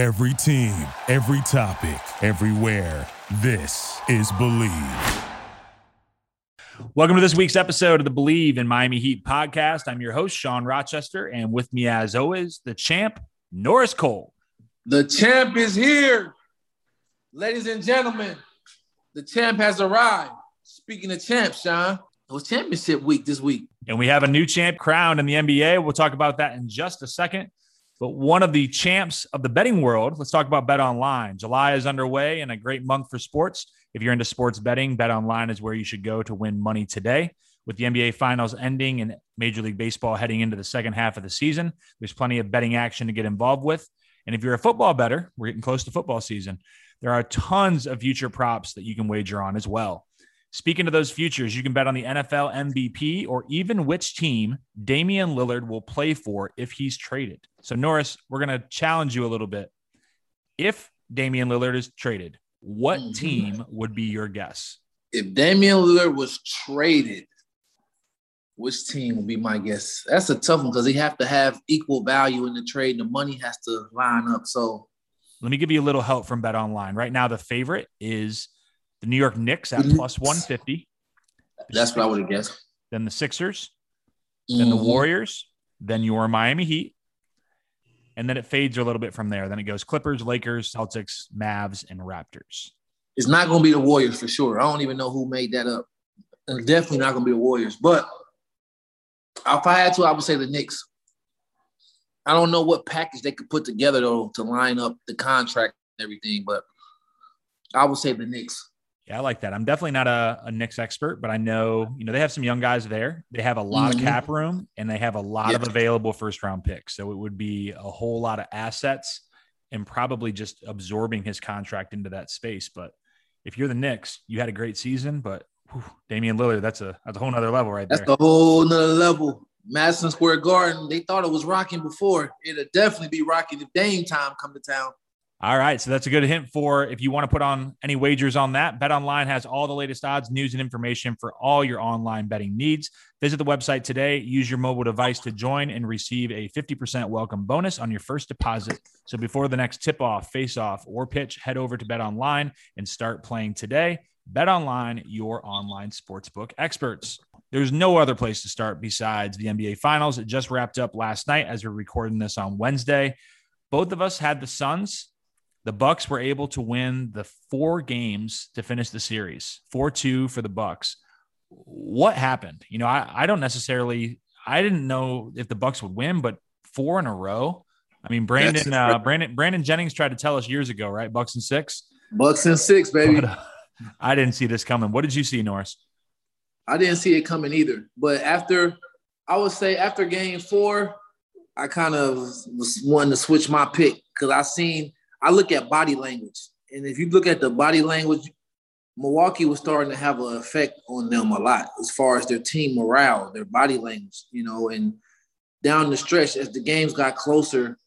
Every team, every topic, everywhere. This is Bleav. Welcome to this week's episode of the Bleav in Miami Heat podcast. I'm your host, Sean Rochester, and with me, as always, the champ, Norris Cole. The champ is here. Ladies and gentlemen, the champ has arrived. Speaking of champs, Sean, it was championship week this week. And we have a new champ crowned in the NBA. We'll talk about that in just a second. But one of the champs of the betting world, let's talk about Bet Online. July is underway and a great month for sports. If you're into sports betting, Bet Online is where you should go to win money today. With the NBA Finals ending and Major League Baseball heading into the second half of the season, there's plenty of betting action to get involved with. And if you're a football better, we're getting close to football season. There are tons of future props that you can wager on as well. Speaking of those futures, you can bet on the NFL MVP or even which team Damian Lillard will play for if he's traded. So, Norris, we're going to challenge you a little bit. If Damian Lillard is traded, what mm-hmm. team would be your guess? If Damian Lillard was traded, which team would be my guess? That's a tough one because they have to have equal value in the trade. The money has to line up. So, let me give you a little help from Bet Online. Right now, the favorite is the New York Knicks at plus 150. That's what I would have guessed. Then the Sixers, then mm-hmm. the Warriors, then your Miami Heat. And then it fades a little bit from there. Then it goes Clippers, Lakers, Celtics, Mavs, and Raptors. It's not going to be the Warriors for sure. I don't even know who made that up. It's definitely not going to be the Warriors. But if I had to, I would say the Knicks. I don't know what package they could put together though to line up the contract and everything, but I would say the Knicks. Yeah, I like that. I'm definitely not a, a Knicks expert, but I know, you know, they have some young guys there. They have a lot mm-hmm. of cap room and they have a lot of available first round picks. So it would be a whole lot of assets and probably just absorbing his contract into that space. But if you're the Knicks, you had a great season, but whew, Damian Lillard, that's a that's a whole nother level right that's there. That's a whole nother level. Madison Square Garden, they thought it was rocking before. It'll definitely be rocking if Dame time come to town. All right. So that's a good hint for if you want to put on any wagers on that. Bet Online has all the latest odds, news, and information for all your online betting needs. Visit the website today. Use your mobile device to join and receive a 50% welcome bonus on your first deposit. So before the next tip off, face off, or pitch, head over to Bet Online and start playing today. Bet Online, your online sportsbook experts. There's no other place to start besides the NBA Finals. It just wrapped up last night as we're recording this on Wednesday. Both of us had the Suns the Bucks were able to win the four games to finish the series, four two for the Bucks. What happened? You know, I, I don't necessarily I didn't know if the Bucks would win, but four in a row. I mean, Brandon uh, Brandon Brandon Jennings tried to tell us years ago, right? Bucks and six. Bucks and six, baby. But, uh, I didn't see this coming. What did you see, Norris? I didn't see it coming either. But after, I would say after game four, I kind of was wanting to switch my pick because I seen I look at body language, and if you look at the body language, Milwaukee was starting to have an effect on them a lot as far as their team morale, their body language, you know, and down the stretch as the games got closer,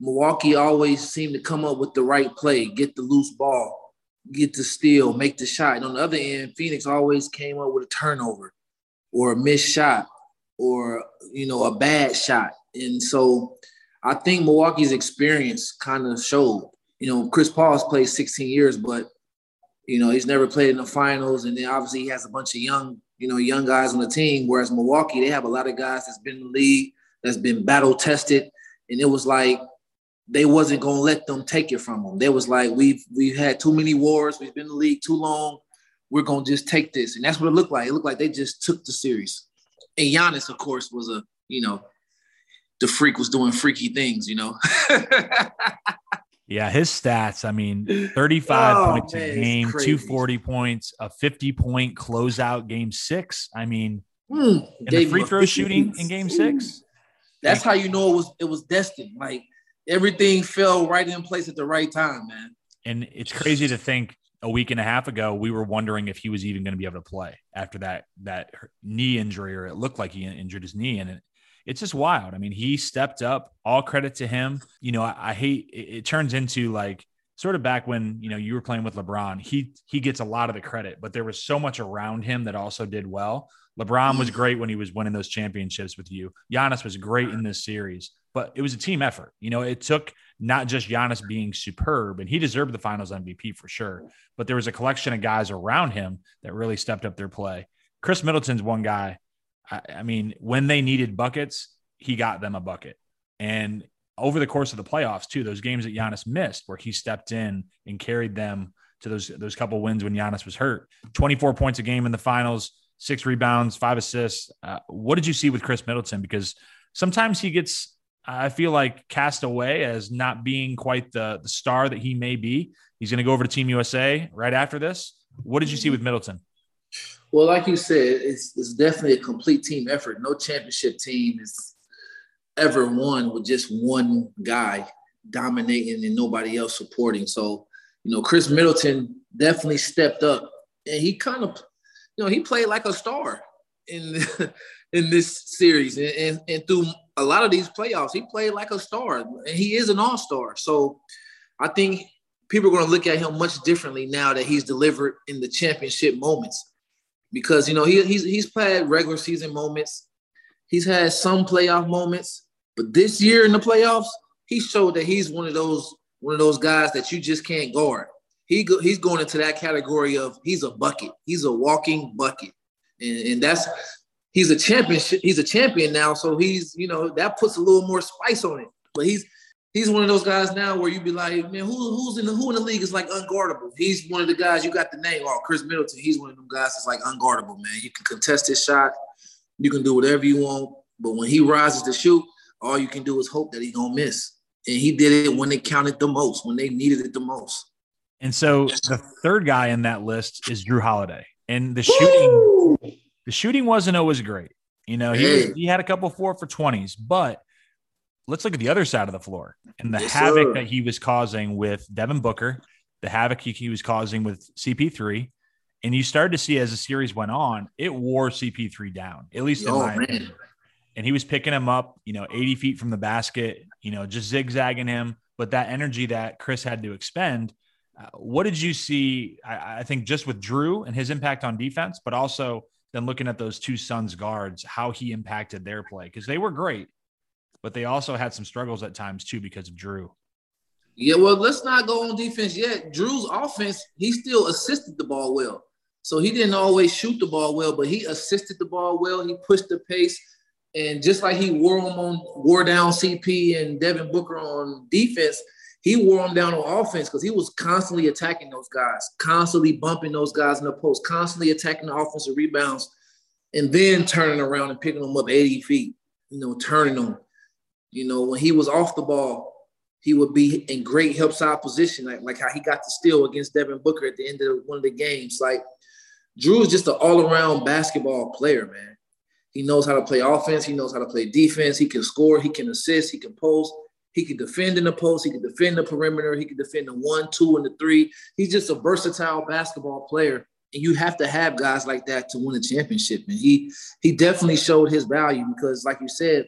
Milwaukee always seemed to come up with the right play, get the loose ball, get the steal, make the shot. And on the other end, Phoenix always came up with a turnover or a missed shot or you know a bad shot. And so I think Milwaukee's experience kind of showed. You know, Chris Paul's played 16 years, but you know he's never played in the finals, and then obviously he has a bunch of young, you know, young guys on the team. Whereas Milwaukee, they have a lot of guys that's been in the league, that's been battle tested, and it was like they wasn't gonna let them take it from them. They was like, we've we've had too many wars, we've been in the league too long. We're gonna just take this, and that's what it looked like. It looked like they just took the series. And Giannis, of course, was a you know the freak was doing freaky things, you know. yeah, his stats. I mean, 35 oh, points man, a game, 240 points, a 50 point closeout game six. I mean, mm, and the free throw shooting in game six. That's like, how you know it was it was destined. Like everything fell right in place at the right time, man. And it's crazy to think a week and a half ago we were wondering if he was even going to be able to play after that that knee injury, or it looked like he injured his knee, and it, it's just wild. I mean, he stepped up. All credit to him. You know, I, I hate it, it, turns into like sort of back when you know you were playing with LeBron. He he gets a lot of the credit, but there was so much around him that also did well. LeBron was mm-hmm. great when he was winning those championships with you. Giannis was great in this series, but it was a team effort. You know, it took not just Giannis being superb, and he deserved the finals MVP for sure, but there was a collection of guys around him that really stepped up their play. Khris Middleton's one guy. I, I mean, when they needed buckets, he got them a bucket. And over the course of the playoffs, too, those games that Giannis missed, where he stepped in and carried them to those those couple wins when Giannis was hurt. 24 points a game in the finals, six rebounds, five assists. Uh, what did you see with Khris Middleton? Because sometimes he gets, I feel like, cast away as not being quite the the star that he may be. He's going to go over to Team USA right after this. What did you see with Middleton? Well, like you said, it's, it's definitely a complete team effort. No championship team is ever won with just one guy dominating and nobody else supporting. So, you know, Khris Middleton definitely stepped up and he kind of, you know, he played like a star in in this series and, and, and through a lot of these playoffs, he played like a star and he is an all-star. So I think people are going to look at him much differently now that he's delivered in the championship moments because, you know, he, he's, he's had regular season moments. He's had some playoff moments, but this year in the playoffs, he showed that he's one of those one of those guys that you just can't guard. He go, he's going into that category of he's a bucket. He's a walking bucket, and, and that's he's a champion. He's a champion now, so he's you know that puts a little more spice on it. But he's he's one of those guys now where you be like, man, who, who's in the who in the league is like unguardable? He's one of the guys you got the name. Oh, Khris Middleton. He's one of them guys that's like unguardable, man. You can contest his shot. You can do whatever you want. But when he rises to shoot, all you can do is hope that he don't miss. And he did it when they counted the most, when they needed it the most. And so the third guy in that list is Jrue Holiday. And the shooting, Woo! the shooting wasn't always great. You know, he, hey. he had a couple four for 20s, but let's look at the other side of the floor and the yes, havoc sir. that he was causing with Devin Booker, the havoc he was causing with CP3. And you started to see as the series went on, it wore CP3 down, at least in oh, my opinion and he was picking him up, you know, 80 feet from the basket, you know, just zigzagging him. But that energy that Chris had to expend, uh, what did you see? I, I, think just with Jrue and his impact on defense, but also then looking at those two Suns guards, how he impacted their play because they were great, but they also had some struggles at times too because of Jrue. Yeah, well, let's not go on defense yet. Jrue's offense, he still assisted the ball well. So he didn't always shoot the ball well, but he assisted the ball well. He pushed the pace. And just like he wore them on wore down CP and Devin Booker on defense, he wore them down on offense because he was constantly attacking those guys, constantly bumping those guys in the post, constantly attacking the offensive rebounds, and then turning around and picking them up 80 feet, you know, turning them. You know, when he was off the ball, he would be in great help side position, like, like how he got the steal against Devin Booker at the end of one of the games. Like Jrue is just an all-around basketball player, man. He knows how to play offense. He knows how to play defense. He can score. He can assist. He can post. He can defend in the post. He can defend the perimeter. He can defend the one, two, and the three. He's just a versatile basketball player. And you have to have guys like that to win a championship. And he he definitely showed his value because, like you said,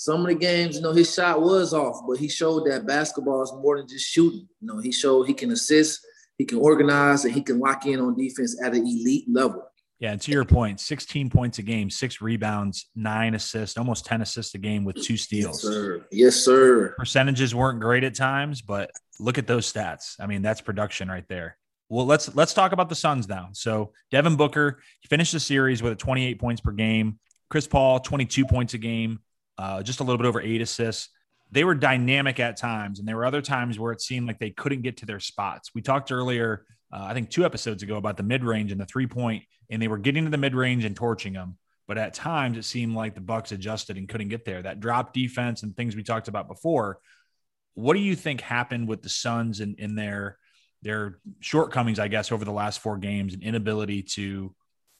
some of the games, you know, his shot was off, but he showed that basketball is more than just shooting. You know, he showed he can assist, he can organize, and he can lock in on defense at an elite level. Yeah, and to your point, 16 points a game, six rebounds, nine assists, almost 10 assists a game with two steals. Yes, sir. Yes, sir. Percentages weren't great at times, but look at those stats. I mean, that's production right there. Well, let's let's talk about the Suns now. So Devin Booker finished the series with 28 points per game. Chris Paul, 22 points a game, uh, just a little bit over eight assists. They were dynamic at times, and there were other times where it seemed like they couldn't get to their spots. We talked earlier uh, I think two episodes ago about the mid range and the three point, and they were getting to the mid range and torching them. But at times it seemed like the Bucks adjusted and couldn't get there. That drop defense and things we talked about before. What do you think happened with the Suns and in, in their their shortcomings, I guess, over the last four games and inability to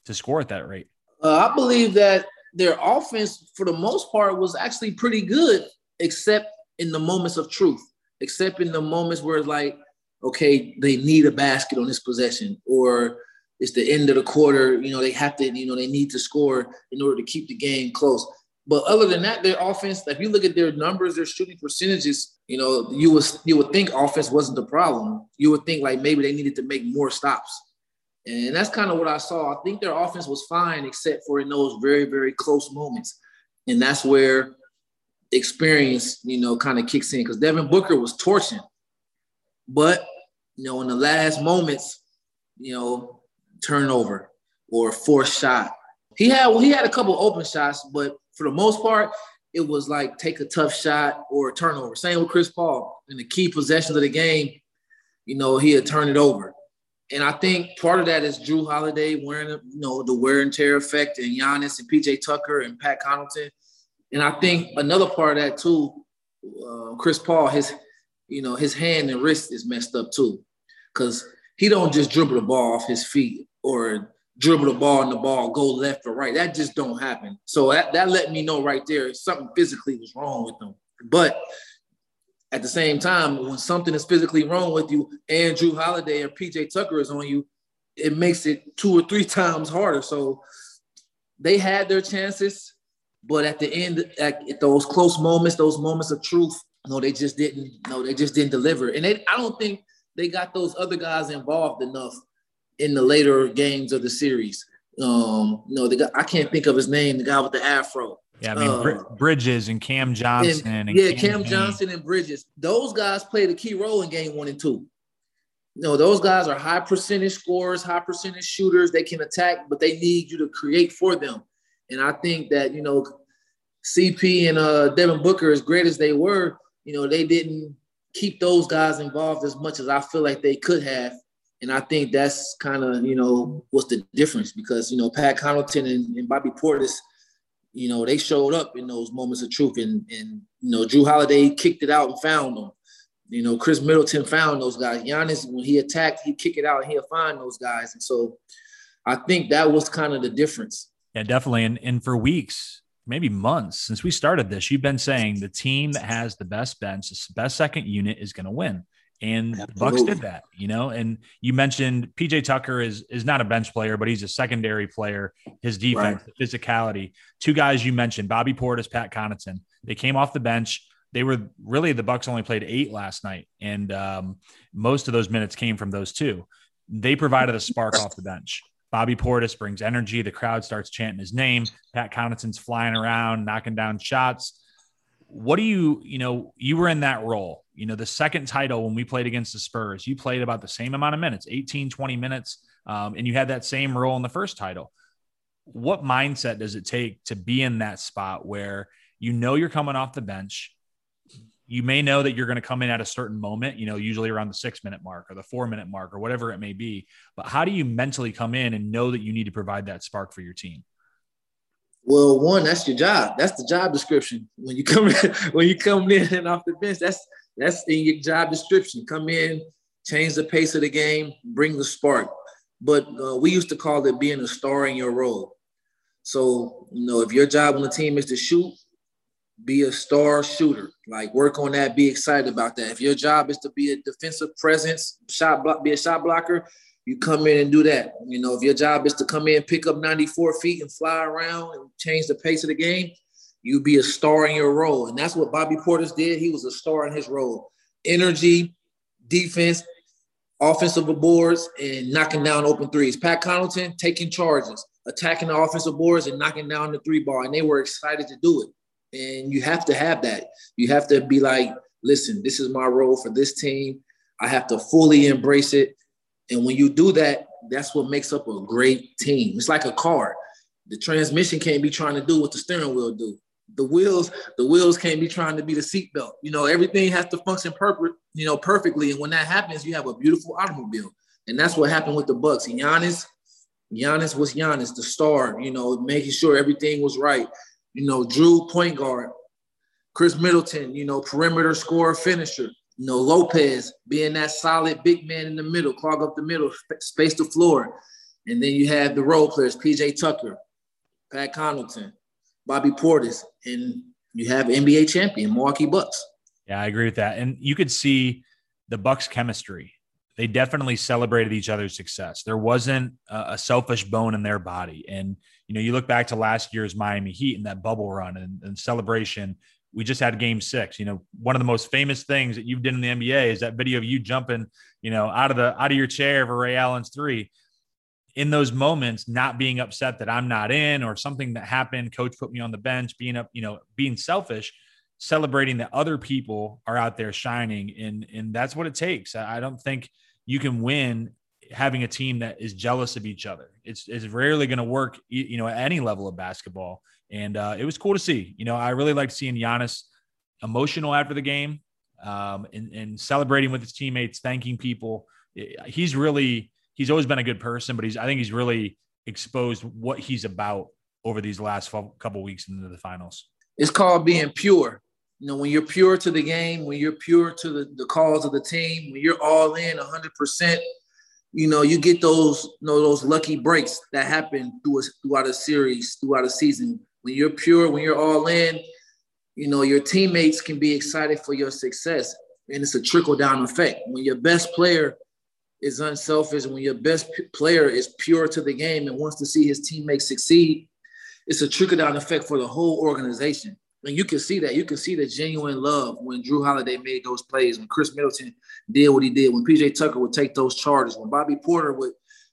to score at that rate? Uh, I believe that their offense, for the most part, was actually pretty good, except in the moments of truth, except in the moments where it's like okay, they need a basket on this possession, or it's the end of the quarter, you know, they have to, you know, they need to score in order to keep the game close. But other than that, their offense, if you look at their numbers, their shooting percentages, you know, you would you would think offense wasn't the problem. You would think like maybe they needed to make more stops. And that's kind of what I saw. I think their offense was fine, except for in those very, very close moments. And that's where experience, you know, kind of kicks in because Devin Booker was torching. But, you know, in the last moments, you know, turnover or forced shot. He had well, he had a couple open shots, but for the most part, it was like take a tough shot or a turnover. Same with Chris Paul. In the key possessions of the game, you know, he had turned it over. And I think part of that is Jrue Holiday wearing, you know, the wear and tear effect, and Giannis and PJ Tucker and Pat Connaughton. And I think another part of that too, uh, Chris Paul, his, you know, his hand and wrist is messed up too, because he don't just dribble the ball off his feet or dribble the ball and the ball go left or right. That just don't happen. So that, that let me know right there something physically was wrong with him. But at the same time, when something is physically wrong with you Andrew Holiday or PJ Tucker is on you, it makes it two or three times harder. So they had their chances, but at the end, at, those close moments, those moments of truth, no, they just didn't. No, they just didn't deliver. And they, I don't think they got those other guys involved enough in the later games of the series. Um, no, the guy I can't think of his name, the guy with the afro. Yeah, I mean uh, Bridges and Cam Johnson. And, and yeah, Cam, Cam Johnson and Bridges. Those guys played a key role in game one and two. You know, those guys are high percentage scorers, high percentage shooters. They can attack, but they need you to create for them. And I think that, you know, CP and uh, Devin Booker, as great as they were, you know, they didn't keep those guys involved as much as I feel like they could have and I think that's kind of, you know, what's the difference because, you know, Pat Connaughton and, and, Bobby Portis, you know, they showed up in those moments of truth. And, and, you know, Jrue Holiday kicked it out and found them. You know, Khris Middleton found those guys. Giannis, when he attacked, he'd kick it out and he'll find those guys. And so I think that was kind of the difference. Yeah, definitely. And, and for weeks, maybe months since we started this, you've been saying the team that has the best bench, the best second unit is going to win. And the Bucks did that, you know. And you mentioned PJ Tucker is is not a bench player, but he's a secondary player. His defense, right. physicality. Two guys you mentioned, Bobby Portis, Pat Connaughton. They came off the bench. They were really the Bucks only played eight last night, and um, most of those minutes came from those two. They provided a spark off the bench. Bobby Portis brings energy. The crowd starts chanting his name. Pat Connaughton's flying around, knocking down shots. What do you, you know, you were in that role you know, the second title when we played against the Spurs, you played about the same amount of minutes, 18, 20 minutes, um, and you had that same role in the first title. What mindset does it take to be in that spot where you know you're coming off the bench? You may know that you're going to come in at a certain moment, you know, usually around the six minute mark or the four minute mark or whatever it may be. But how do you mentally come in and know that you need to provide that spark for your team? Well, one, that's your job. That's the job description. When you come in, when you come in and off the bench, that's that's in your job description. Come in, change the pace of the game, bring the spark. But uh, we used to call it being a star in your role. So, you know, if your job on the team is to shoot, be a star shooter. Like work on that, be excited about that. If your job is to be a defensive presence, shot block, be a shot blocker, you come in and do that. You know, if your job is to come in, pick up 94 feet and fly around and change the pace of the game, you be a star in your role. And that's what Bobby Portis did. He was a star in his role. Energy, defense, offensive boards, and knocking down open threes. Pat Connaughton taking charges, attacking the offensive boards and knocking down the three ball. And they were excited to do it. And you have to have that. You have to be like, listen, this is my role for this team. I have to fully embrace it. And when you do that, that's what makes up a great team. It's like a car. The transmission can't be trying to do what the steering wheel do the wheels the wheels can't be trying to be the seatbelt. You know, everything has to function perfect, you know, perfectly. And when that happens, you have a beautiful automobile. And that's what happened with the Bucks. And Giannis, Giannis was Giannis, the star, you know, making sure everything was right. You know, Jrue point guard, Khris Middleton, you know, perimeter scorer finisher. You know, Lopez being that solid big man in the middle, clog up the middle, space the floor. And then you have the role players, PJ Tucker, Pat Connaughton, Bobby Portis, and you have NBA champion Milwaukee Bucks. Yeah, I agree with that. And you could see the Bucks chemistry. They definitely celebrated each other's success. There wasn't a, selfish bone in their body. And you know, you look back to last year's Miami Heat and that bubble run and, and celebration. We just had game six. You know, one of the most famous things that you've done in the NBA is that video of you jumping, you know, out of the out of your chair for Ray Allen's three in those moments, not being upset that I'm not in or something that happened, coach put me on the bench, being up, you know, being selfish, celebrating that other people are out there shining. And, and that's what it takes. I don't think you can win having a team that is jealous of each other. It's, it's rarely going to work, you know, at any level of basketball. And uh, it was cool to see. You know, I really liked seeing Giannis emotional after the game um, and, and celebrating with his teammates, thanking people. He's really he's always been a good person, but he's I think he's really exposed what he's about over these last couple weeks into the finals. It's called being pure. You know, when you're pure to the game, when you're pure to the, the cause of the team, when you're all in 100%, you know, you get those, you know, those lucky breaks that happen through a, throughout a series, throughout a season. When you're pure, when you're all in, you know, your teammates can be excited for your success. And it's a trickle down effect. When your best player is unselfish, when your best player is pure to the game and wants to see his teammates succeed, it's a trickle down effect for the whole organization. And you can see that. You can see the genuine love when Jrue Holiday made those plays, when Khris Middleton did what he did, when PJ Tucker would take those charges, when Bobby Portis would,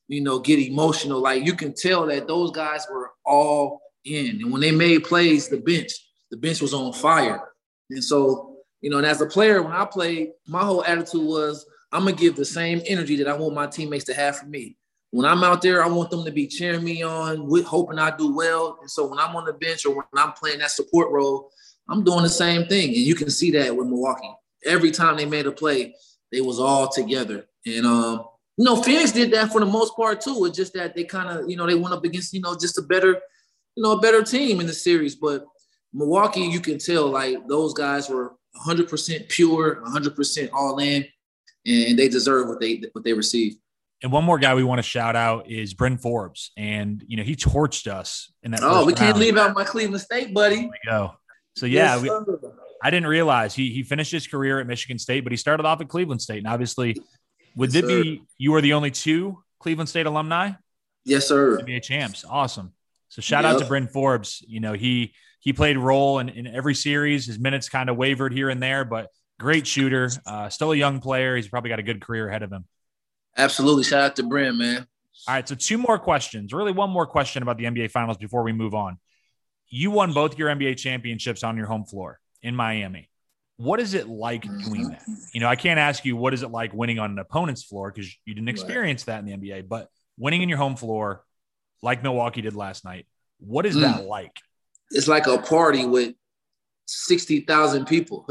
you know, get emotional. Like you can tell that those guys were all in. And when they made plays, the bench, the bench was on fire. And so, you know, and as a player, when I played, my whole attitude was I'm gonna give the same energy that I want my teammates to have for me. When I'm out there, I want them to be cheering me on, with hoping I do well. And so when I'm on the bench or when I'm playing that support role, I'm doing the same thing. And you can see that with Milwaukee. Every time they made a play, they was all together. And um, you know, Phoenix did that for the most part too. It's just that they kind of, you know, they went up against, you know, just a better, you know, a better team in the series. But Milwaukee, you can tell like those guys were 100% pure, 100% all in and they deserve what they what they receive. And one more guy we want to shout out is Bryn Forbes, and you know he torched us in that. Oh, we can't round. leave out my Cleveland State buddy. There we go. So yeah, yes, we, I didn't realize he he finished his career at Michigan State, but he started off at Cleveland State, and obviously, would yes, it be you are the only two Cleveland State alumni? Yes, sir. NBA champs, awesome. So shout yep. out to Bryn Forbes. You know he he played role in, in every series. His minutes kind of wavered here and there, but Great shooter, uh, still a young player. He's probably got a good career ahead of him. Absolutely. Shout out to Bryn, man. All right. So, two more questions. Really, one more question about the NBA Finals before we move on. You won both your NBA championships on your home floor in Miami. What is it like doing that? You know, I can't ask you what is it like winning on an opponent's floor because you didn't experience that in the NBA, but winning in your home floor, like Milwaukee did last night, what is mm. that like? It's like a party with 60,000 people.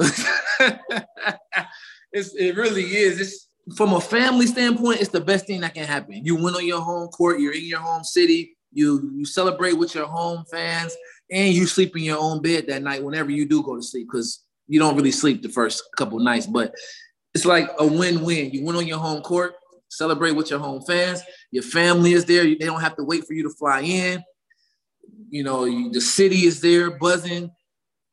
it's, it really is. It's from a family standpoint, it's the best thing that can happen. You win on your home court, you're in your home city, you you celebrate with your home fans, and you sleep in your own bed that night whenever you do go to sleep, because you don't really sleep the first couple nights, but it's like a win-win. You win on your home court, celebrate with your home fans, your family is there, they don't have to wait for you to fly in. You know, the city is there buzzing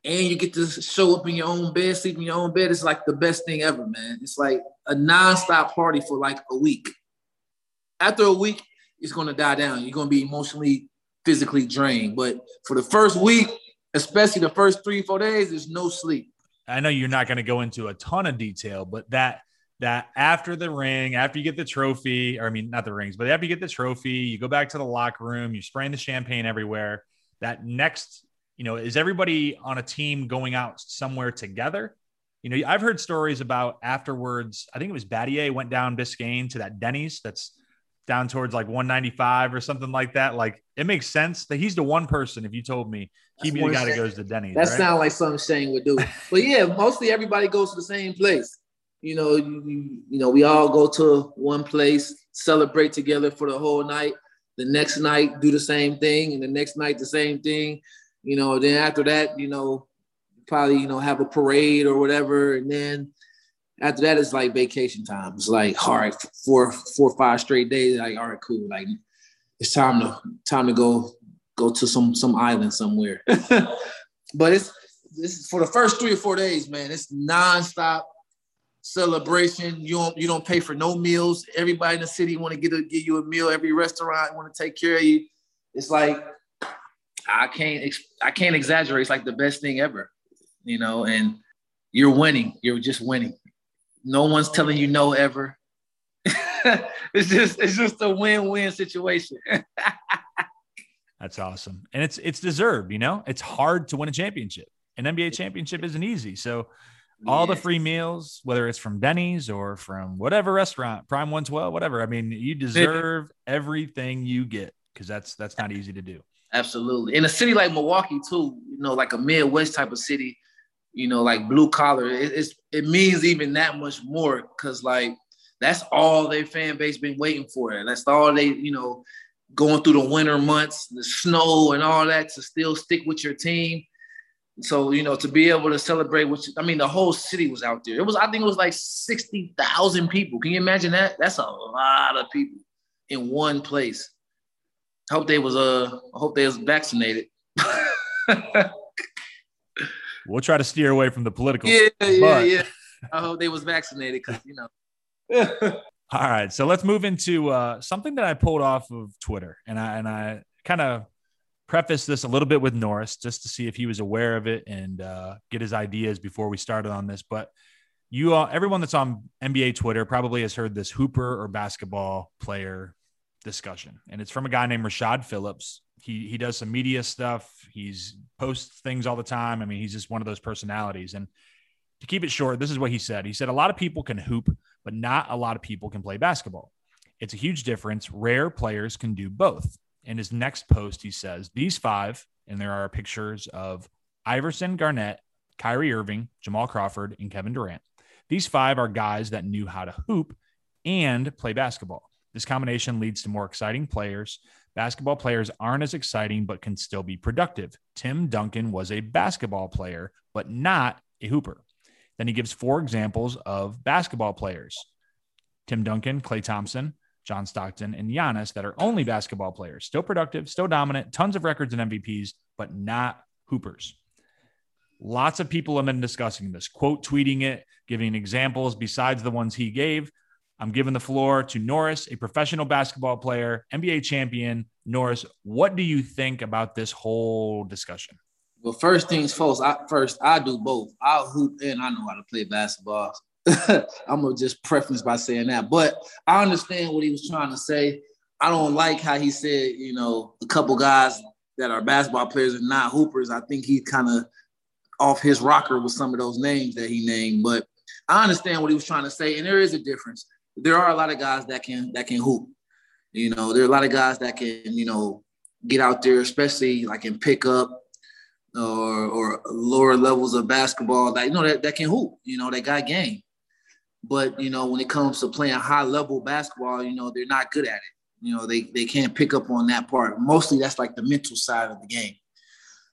and you get to show up in your own bed, sleep in your own bed. It's like the best thing ever, man. It's like a nonstop party for like a week. After a week, it's gonna die down. You're gonna be emotionally, physically drained. But for the first week, especially the first three, four days, there's no sleep. I know you're not gonna go into a ton of detail, but that that after the ring, after you get the trophy, or I mean, not the rings, but after you get the trophy, you go back to the locker room, you're spraying the champagne everywhere. That next you know, is everybody on a team going out somewhere together? You know, I've heard stories about afterwards. I think it was Battier went down Biscayne to that Denny's that's down towards like 195 or something like that. Like it makes sense that he's the one person. If you told me he'd be the guy that goes to Denny's, that right? sounds like something Shane would do. but yeah, mostly everybody goes to the same place. You know, you, you know, we all go to one place, celebrate together for the whole night. The next night, do the same thing, and the next night, the same thing you know, then after that, you know, probably, you know, have a parade or whatever. And then after that, it's like vacation time. It's like, all right, four, four or five straight days. Like, all right, cool. Like it's time to time to go go to some some island somewhere. but it's this for the first three or four days, man. It's nonstop celebration. You don't you don't pay for no meals. Everybody in the city want to get a, give you a meal. Every restaurant want to take care of you. It's like I can't I can't exaggerate. It's like the best thing ever, you know. And you're winning. You're just winning. No one's telling you no ever. it's just it's just a win-win situation. That's awesome. And it's it's deserved, you know? It's hard to win a championship. An NBA championship isn't easy. So all the free meals, whether it's from Denny's or from whatever restaurant, Prime 112, whatever. I mean, you deserve everything you get because that's that's not easy to do. Absolutely. In a city like Milwaukee, too, you know, like a Midwest type of city, you know, like blue collar, it, it's it means even that much more because like that's all their fan base been waiting for. And that's all they, you know, going through the winter months, the snow and all that to still stick with your team. So, you know, to be able to celebrate, which I mean, the whole city was out there. It was, I think it was like 60,000 people. Can you imagine that? That's a lot of people in one place. Hope they was uh I hope they was vaccinated. we'll try to steer away from the political. Yeah, yeah, yeah. I hope they was vaccinated because you know. All right, so let's move into uh, something that I pulled off of Twitter, and I and I kind of preface this a little bit with Norris just to see if he was aware of it and uh, get his ideas before we started on this. But you all, everyone that's on NBA Twitter probably has heard this Hooper or basketball player discussion, and it's from a guy named Rashad Phillips. He he does some media stuff. He's posts things all the time. I mean, he's just one of those personalities. And to keep it short, this is what he said. He said a lot of people can hoop, but not a lot of people can play basketball. It's a huge difference. Rare players can do both. In his next post, he says, These five, and there are pictures of Iverson, Garnett, Kyrie Irving, Jamal Crawford, and Kevin Durant. These five are guys that knew how to hoop and play basketball. This combination leads to more exciting players. Basketball players aren't as exciting, but can still be productive. Tim Duncan was a basketball player, but not a hooper. Then he gives four examples of basketball players Tim Duncan, Klay Thompson, John Stockton, and Giannis that are only basketball players, still productive, still dominant, tons of records and MVPs, but not hoopers. Lots of people have been discussing this, quote tweeting it, giving examples besides the ones he gave. I'm giving the floor to Norris, a professional basketball player, NBA champion. Norris, what do you think about this whole discussion? Well, first things first, I, first, I do both. I'll hoop and I know how to play basketball. I'm gonna just preference by saying that, but I understand what he was trying to say. I don't like how he said, you know, a couple guys that are basketball players and not hoopers. I think he kind of off his rocker with some of those names that he named, but I understand what he was trying to say, and there is a difference. There are a lot of guys that can that can hoop. You know, there are a lot of guys that can, you know, get out there, especially like in pickup or or lower levels of basketball that you know that, that can hoop. You know, they got game. But you know, when it comes to playing high level basketball, you know, they're not good at it. You know, they they can't pick up on that part. Mostly that's like the mental side of the game.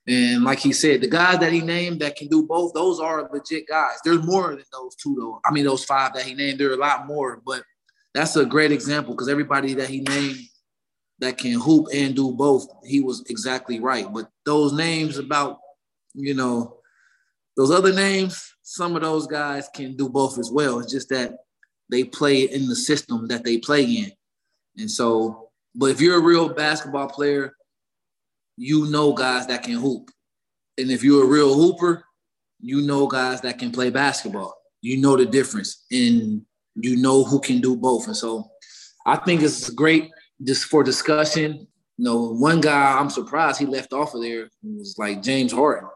And like he said, the guys that he named that can do both, those are legit guys. There's more than those two, though. I mean, those five that he named, there are a lot more, but that's a great example because everybody that he named that can hoop and do both, he was exactly right. But those names about, you know, those other names, some of those guys can do both as well. It's just that they play in the system that they play in. And so, but if you're a real basketball player, you know guys that can hoop. And if you're a real hooper, you know guys that can play basketball. You know the difference and you know who can do both. And so I think it's great just for discussion. You know, one guy I'm surprised he left off of there was like James Harden.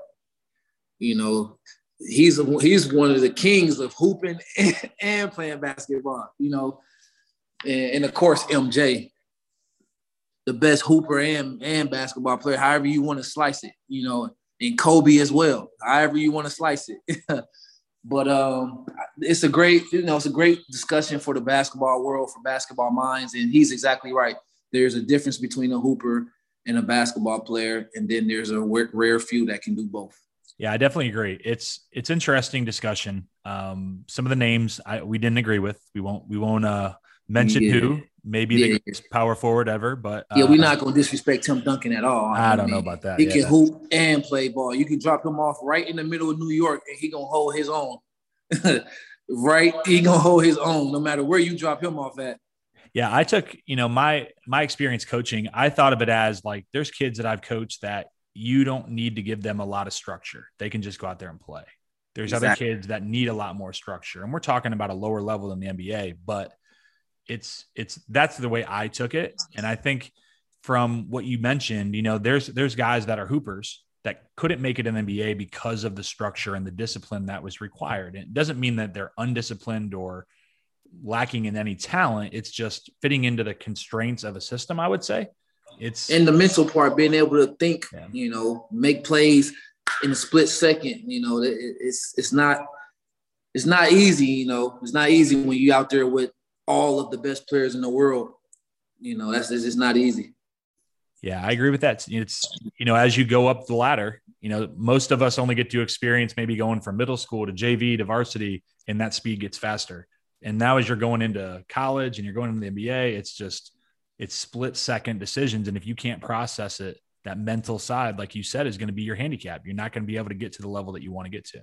You know, he's a, he's one of the kings of hooping and, and playing basketball. You know, and, and, of course MJ, the best hooper and and basketball player. However you want to slice it, you know, and Kobe as well. However you want to slice it. but um, it's a great you know it's a great discussion for the basketball world for basketball minds, and he's exactly right. There's a difference between a hooper and a basketball player, and then there's a rare few that can do both. Yeah, I definitely agree. It's it's interesting discussion. Um, some of the names I, we didn't agree with. We won't we won't uh, mention yeah. who. Maybe yeah. the greatest power forward ever, but uh, yeah, we're not gonna disrespect Tim Duncan at all. I, I don't mean, know about that. He yeah, can hoop and play ball. You can drop him off right in the middle of New York, and he gonna hold his own. right, he gonna hold his own no matter where you drop him off at. Yeah, I took you know my my experience coaching. I thought of it as like there's kids that I've coached that you don't need to give them a lot of structure. They can just go out there and play. There's exactly. other kids that need a lot more structure. And we're talking about a lower level than the NBA, but it's it's that's the way I took it. And I think from what you mentioned, you know, there's there's guys that are hoopers that couldn't make it in the NBA because of the structure and the discipline that was required. And it doesn't mean that they're undisciplined or lacking in any talent. It's just fitting into the constraints of a system, I would say. It's in the mental part, being able to think, yeah. you know, make plays in a split second. You know, it's it's not it's not easy. You know, it's not easy when you're out there with all of the best players in the world. You know, that's it's not easy. Yeah, I agree with that. It's you know, as you go up the ladder, you know, most of us only get to experience maybe going from middle school to JV to varsity, and that speed gets faster. And now, as you're going into college and you're going into the NBA, it's just it's split second decisions, and if you can't process it, that mental side, like you said, is going to be your handicap. You're not going to be able to get to the level that you want to get to.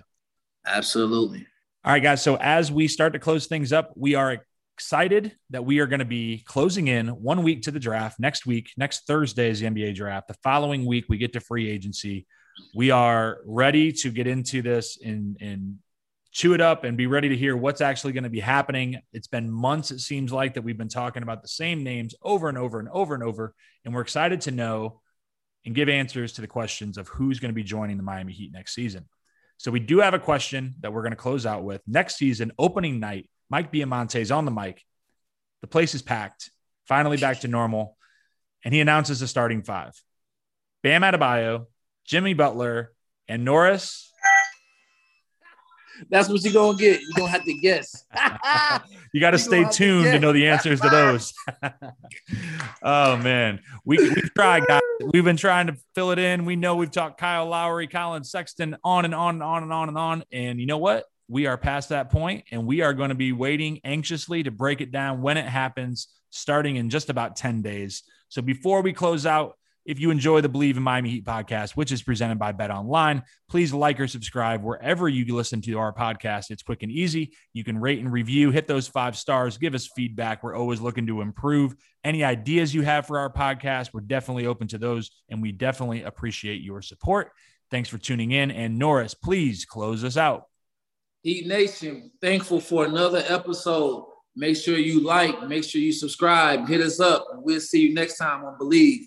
Absolutely. All right, guys. So as we start to close things up, we are excited that we are going to be closing in one week to the draft. Next week, next Thursday is the NBA draft. The following week, we get to free agency. We are ready to get into this and, and chew it up and be ready to hear what's actually going to be happening. It's been months, it seems like, that we've been talking about the same names over and over and over and over. And we're excited to know and give answers to the questions of who's going to be joining the Miami Heat next season. So we do have a question that we're going to close out with. Next season, opening night, Mike Baiamonte is on the mic. The place is packed, finally back to normal. And he announces the starting five Bam Adebayo, Jimmy Butler, and Norris. That's what you're gonna get. You're gonna have to guess. you got to stay tuned to, to, know the answers to those. oh man, we we've tried, guys. We've been trying to fill it in. We know we've talked Kyle Lowry, Collin Sexton, on and on and on and on and on. And you know what? we are past that point and we are going to be waiting anxiously to break it down when it happens starting in just about 10 days. So before we close out, if you enjoy the Bleav in Miami Heat podcast, which is presented by Bet Online, please like or subscribe wherever you listen to our podcast. It's quick and easy. You can rate and review, hit those five stars, give us feedback. We're always looking to improve. Any ideas you have for our podcast, we're definitely open to those, and we definitely appreciate your support. Thanks for tuning in. And Norris, please close us out. Heat Nation, thankful for another episode. Make sure you like, make sure you subscribe, hit us up, and we'll see you next time on Bleav